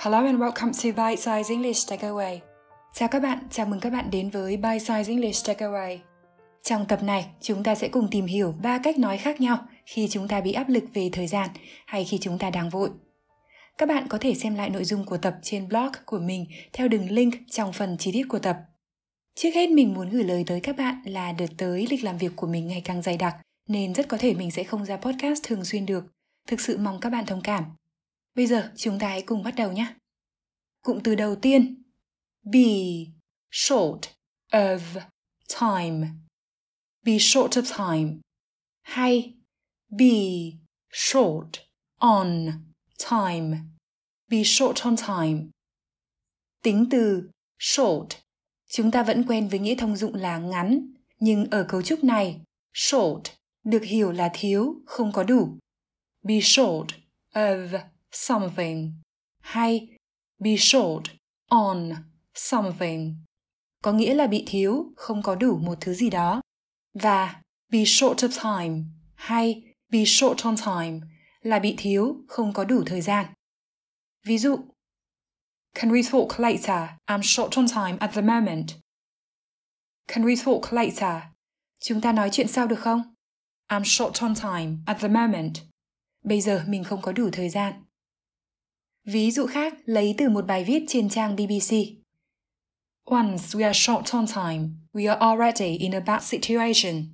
Hello and welcome to Bite Size English Takeaway. Chào các bạn, chào mừng các bạn đến với Bite Size English Takeaway. Trong tập này, chúng ta sẽ cùng tìm hiểu ba cách nói khác nhau khi chúng ta bị áp lực về thời gian hay khi chúng ta đang vội. Các bạn có thể xem lại nội dung của tập trên blog của mình theo đường link trong phần chi tiết của tập. Trước hết mình muốn gửi lời tới các bạn là đợt tới lịch làm việc của mình ngày càng dày đặc nên rất có thể mình sẽ không ra podcast thường xuyên được. Thực sự mong các bạn thông cảm. Bây giờ chúng ta hãy cùng bắt đầu nhé. Cụm từ đầu tiên be short of time. Be short of time. Hay be short on time. Be short on time. Tính từ short chúng ta vẫn quen với nghĩa thông dụng là ngắn, nhưng ở cấu trúc này, short được hiểu là thiếu, không có đủ. Be short of something hay be short on something có nghĩa là bị thiếu, không có đủ một thứ gì đó. Và be short of time hay be short on time là bị thiếu, không có đủ thời gian. Ví dụ, Can we talk later? I'm short on time at the moment. Can we talk later? Chúng ta nói chuyện sau được không? I'm short on time at the moment. Bây giờ mình không có đủ thời gian. Ví dụ khác lấy từ một bài viết trên trang BBC. Once we are short on time, we are already in a bad situation.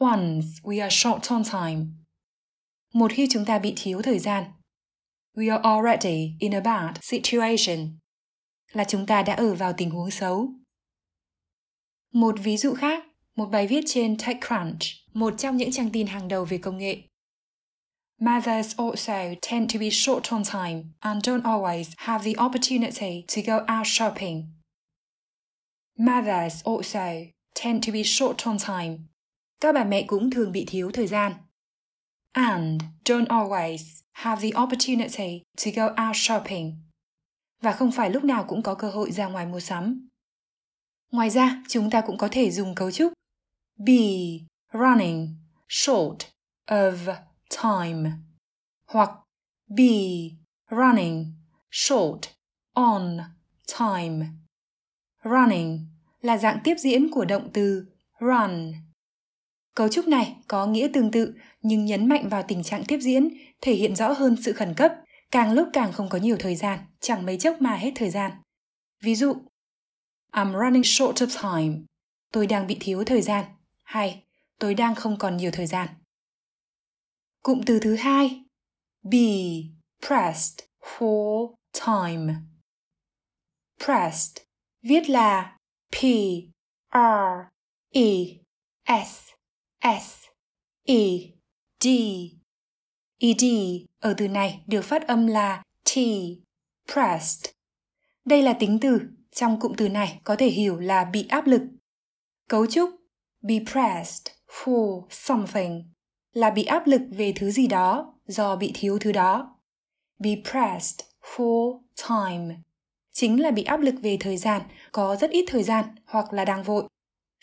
Once we are short on time. Một khi chúng ta bị thiếu thời gian, we are already in a bad situation. Là chúng ta đã ở vào tình huống xấu. Một ví dụ khác, một bài viết trên TechCrunch, một trong những trang tin hàng đầu về công nghệ. Mothers also tend to be short on time and don't always have the opportunity to go out shopping. Mothers also tend to be short on time. Các bà mẹ cũng thường bị thiếu thời gian. And don't always have the opportunity to go out shopping. Và không phải lúc nào cũng có cơ hội ra ngoài mua sắm. Ngoài ra, chúng ta cũng có thể dùng cấu trúc be running short of time hoặc be running short on time. Running là dạng tiếp diễn của động từ run. Cấu trúc này có nghĩa tương tự nhưng nhấn mạnh vào tình trạng tiếp diễn, thể hiện rõ hơn sự khẩn cấp, càng lúc càng không có nhiều thời gian, chẳng mấy chốc mà hết thời gian. Ví dụ, I'm running short of time. Tôi đang bị thiếu thời gian. Hay, tôi đang không còn nhiều thời gian. Cụm từ thứ hai, be pressed for time. Pressed viết là P R E S S E D. ED ở từ này được phát âm là T, pressed. Đây là tính từ, trong cụm từ này có thể hiểu là bị áp lực. Cấu trúc be pressed for something là bị áp lực về thứ gì đó do bị thiếu thứ đó. Be pressed for time chính là bị áp lực về thời gian, có rất ít thời gian hoặc là đang vội.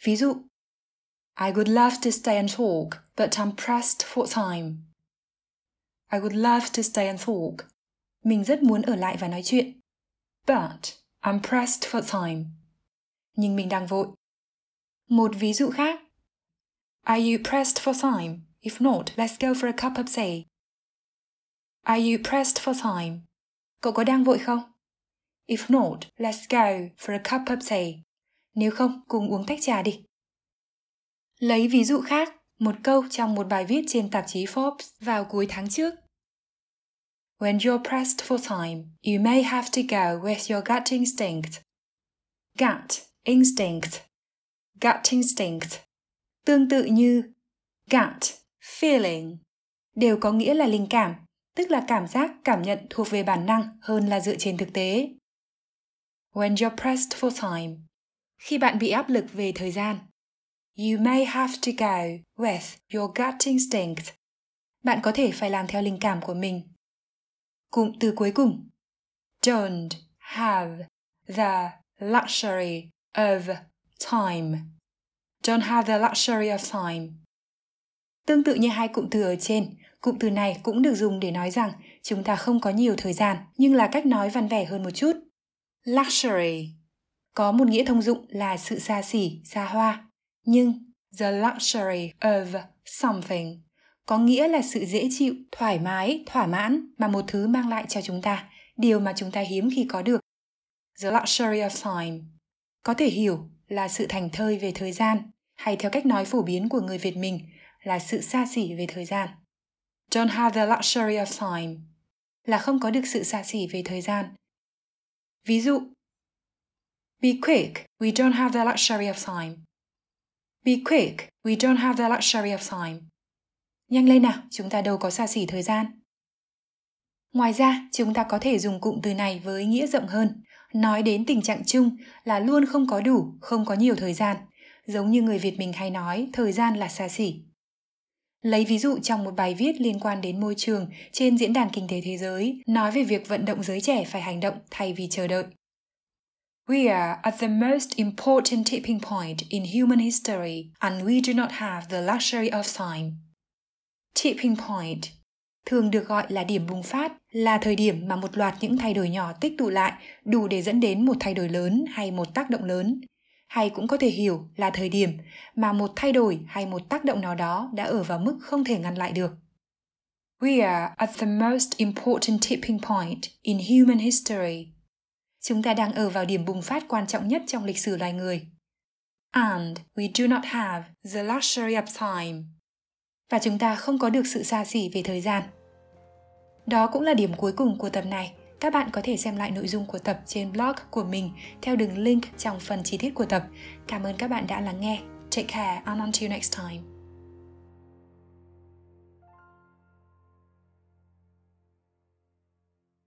Ví dụ, I would love to stay and talk, but I'm pressed for time. I would love to stay and talk. Mình rất muốn ở lại và nói chuyện. But I'm pressed for time. Nhưng mình đang vội. Một ví dụ khác. Are you pressed for time? If not, let's go for a cup of tea. Are you pressed for time? Cậu có đang vội không? If not, let's go for a cup of tea. Nếu không, cùng uống tách trà đi. Lấy ví dụ khác, một câu trong một bài viết trên tạp chí Forbes vào cuối tháng trước. When you're pressed for time, you may have to go with your gut instinct. Gut instinct. Gut instinct. Tương tự như gut feeling đều có nghĩa là linh cảm, tức là cảm giác, cảm nhận thuộc về bản năng hơn là dựa trên thực tế. When you're pressed for time, khi bạn bị áp lực về thời gian, you may have to go with your gut instinct. Bạn có thể phải làm theo linh cảm của mình. Cụm từ cuối cùng, don't have the luxury of time. Don't have the luxury of time Tương tự như hai cụm từ ở trên, Cụm từ này cũng được dùng để nói rằng chúng ta không có nhiều thời gian, nhưng là cách nói văn vẻ hơn một chút. Luxury có một nghĩa thông dụng là sự xa xỉ, xa hoa. Nhưng the luxury of something có nghĩa là sự dễ chịu, thoải mái, thỏa mãn mà một thứ mang lại cho chúng ta, điều mà chúng ta hiếm khi có được. The luxury of time có thể hiểu là sự thành thơi về thời gian, hay theo cách nói phổ biến của người Việt mình là sự xa xỉ về thời gian. Don't have the luxury of time là không có được sự xa xỉ về thời gian. Ví dụ, Be quick, we don't have the luxury of time. Be quick, we don't have the luxury of time. Nhanh lên nào, chúng ta đâu có xa xỉ thời gian. Ngoài ra, chúng ta có thể dùng cụm từ này với nghĩa rộng hơn, nói đến tình trạng chung là luôn không có đủ, không có nhiều thời gian, giống như người Việt mình hay nói thời gian là xa xỉ. Lấy ví dụ trong một bài viết liên quan đến môi trường trên Diễn đàn Kinh tế Thế giới, nói về việc vận động giới trẻ phải hành động thay vì chờ đợi. We are at the most important tipping point in human history, and we do not have the luxury of time. Tipping point thường được gọi là điểm bùng phát, là thời điểm mà một loạt những thay đổi nhỏ tích tụ lại đủ để dẫn đến một thay đổi lớn hay một tác động lớn. Hay cũng có thể hiểu là thời điểm mà một thay đổi hay một tác động nào đó đã ở vào mức không thể ngăn lại được. We are at the most important tipping point in human history. Chúng ta đang ở vào điểm bùng phát quan trọng nhất trong lịch sử loài người. And we do not have the luxury of time và chúng ta không có được sự xa xỉ về thời gian. Đó cũng là điểm cuối cùng của tập này. Các bạn có thể xem lại nội dung của tập trên blog của mình theo đường link trong phần chi tiết của tập. Cảm ơn các bạn đã lắng nghe. Take care and until next time.